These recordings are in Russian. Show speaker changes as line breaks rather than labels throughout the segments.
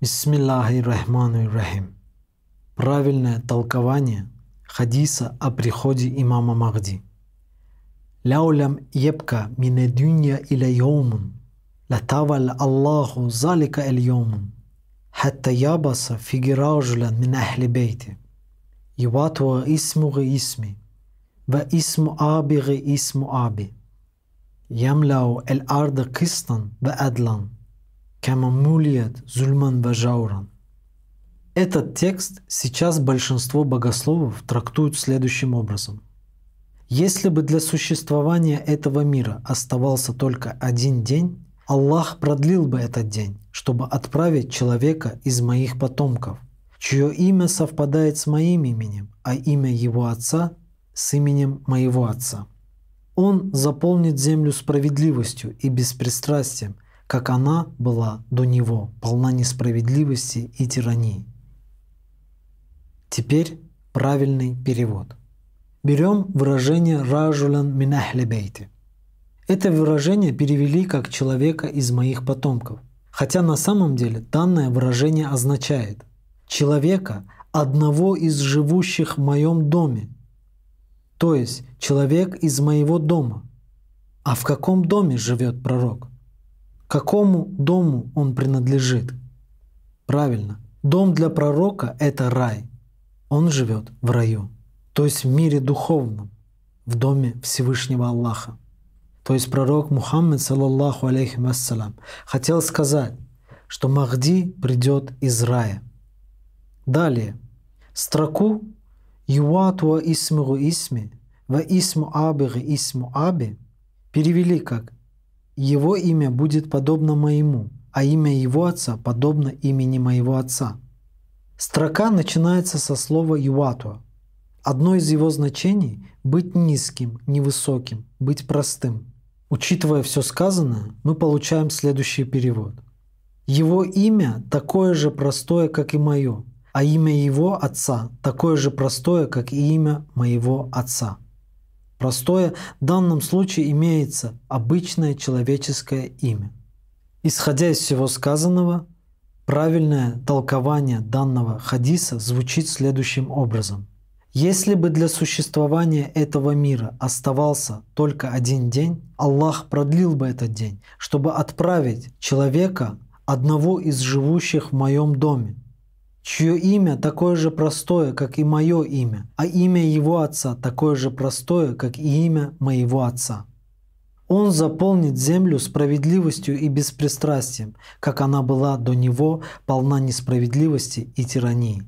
Бисмиллахи рахману рахим. Правильное толкование хадиса о приходе имама Махди. Ляулям ебка мине дунья иля йомун, латавал Аллаху залика эль йомун, хатта ябаса фигираджулян мин ахли бейти. Юватуа исмуга исми, ва исму абига исму аби. Ямляу эль арда кистан ва адлан – Камамулият зульман бажауран. Этот текст сейчас большинство богословов трактуют следующим образом. Если бы для существования этого мира оставался только один день, Аллах продлил бы этот день, чтобы отправить человека из моих потомков, чье имя совпадает с моим именем, а имя его отца с именем моего отца. Он заполнит землю справедливостью и беспристрастием – как она была до него, полна несправедливости и тирании. Теперь правильный перевод. Берем выражение «ражулян мин бейти». Это выражение перевели как «человека из моих потомков», хотя на самом деле данное выражение означает «человека, одного из живущих в моем доме», то есть человек из моего дома. А в каком доме живет пророк? Какому дому он принадлежит? Правильно. Дом для пророка — это рай. Он живет в раю, то есть в мире духовном, в доме Всевышнего Аллаха. То есть пророк Мухаммад, саллаллаху алейхи вассалям, хотел сказать, что Махди придет из рая. Далее. Строку «Юатуа исмигу исми, ва исму абиги исму аби» перевели как его имя будет подобно моему, а имя его отца подобно имени моего отца. Строка начинается со слова «юатуа». Одно из его значений — быть низким, невысоким, быть простым. Учитывая все сказанное, мы получаем следующий перевод. Его имя такое же простое, как и мое, а имя его отца такое же простое, как и имя моего отца. Простое в данном случае имеется обычное человеческое имя. Исходя из всего сказанного, правильное толкование данного хадиса звучит следующим образом. Если бы для существования этого мира оставался только один день, Аллах продлил бы этот день, чтобы отправить человека, одного из живущих в моем доме, чье имя такое же простое, как и мое имя, а имя его отца такое же простое, как и имя моего отца. Он заполнит землю справедливостью и беспристрастием, как она была до него полна несправедливости и тирании.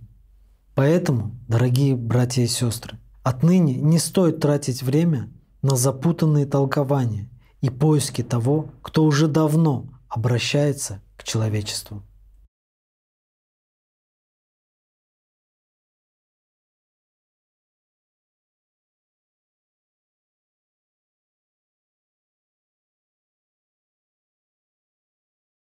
Поэтому, дорогие братья и сестры, отныне не стоит тратить время на запутанные толкования и поиски того, кто уже давно обращается к человечеству.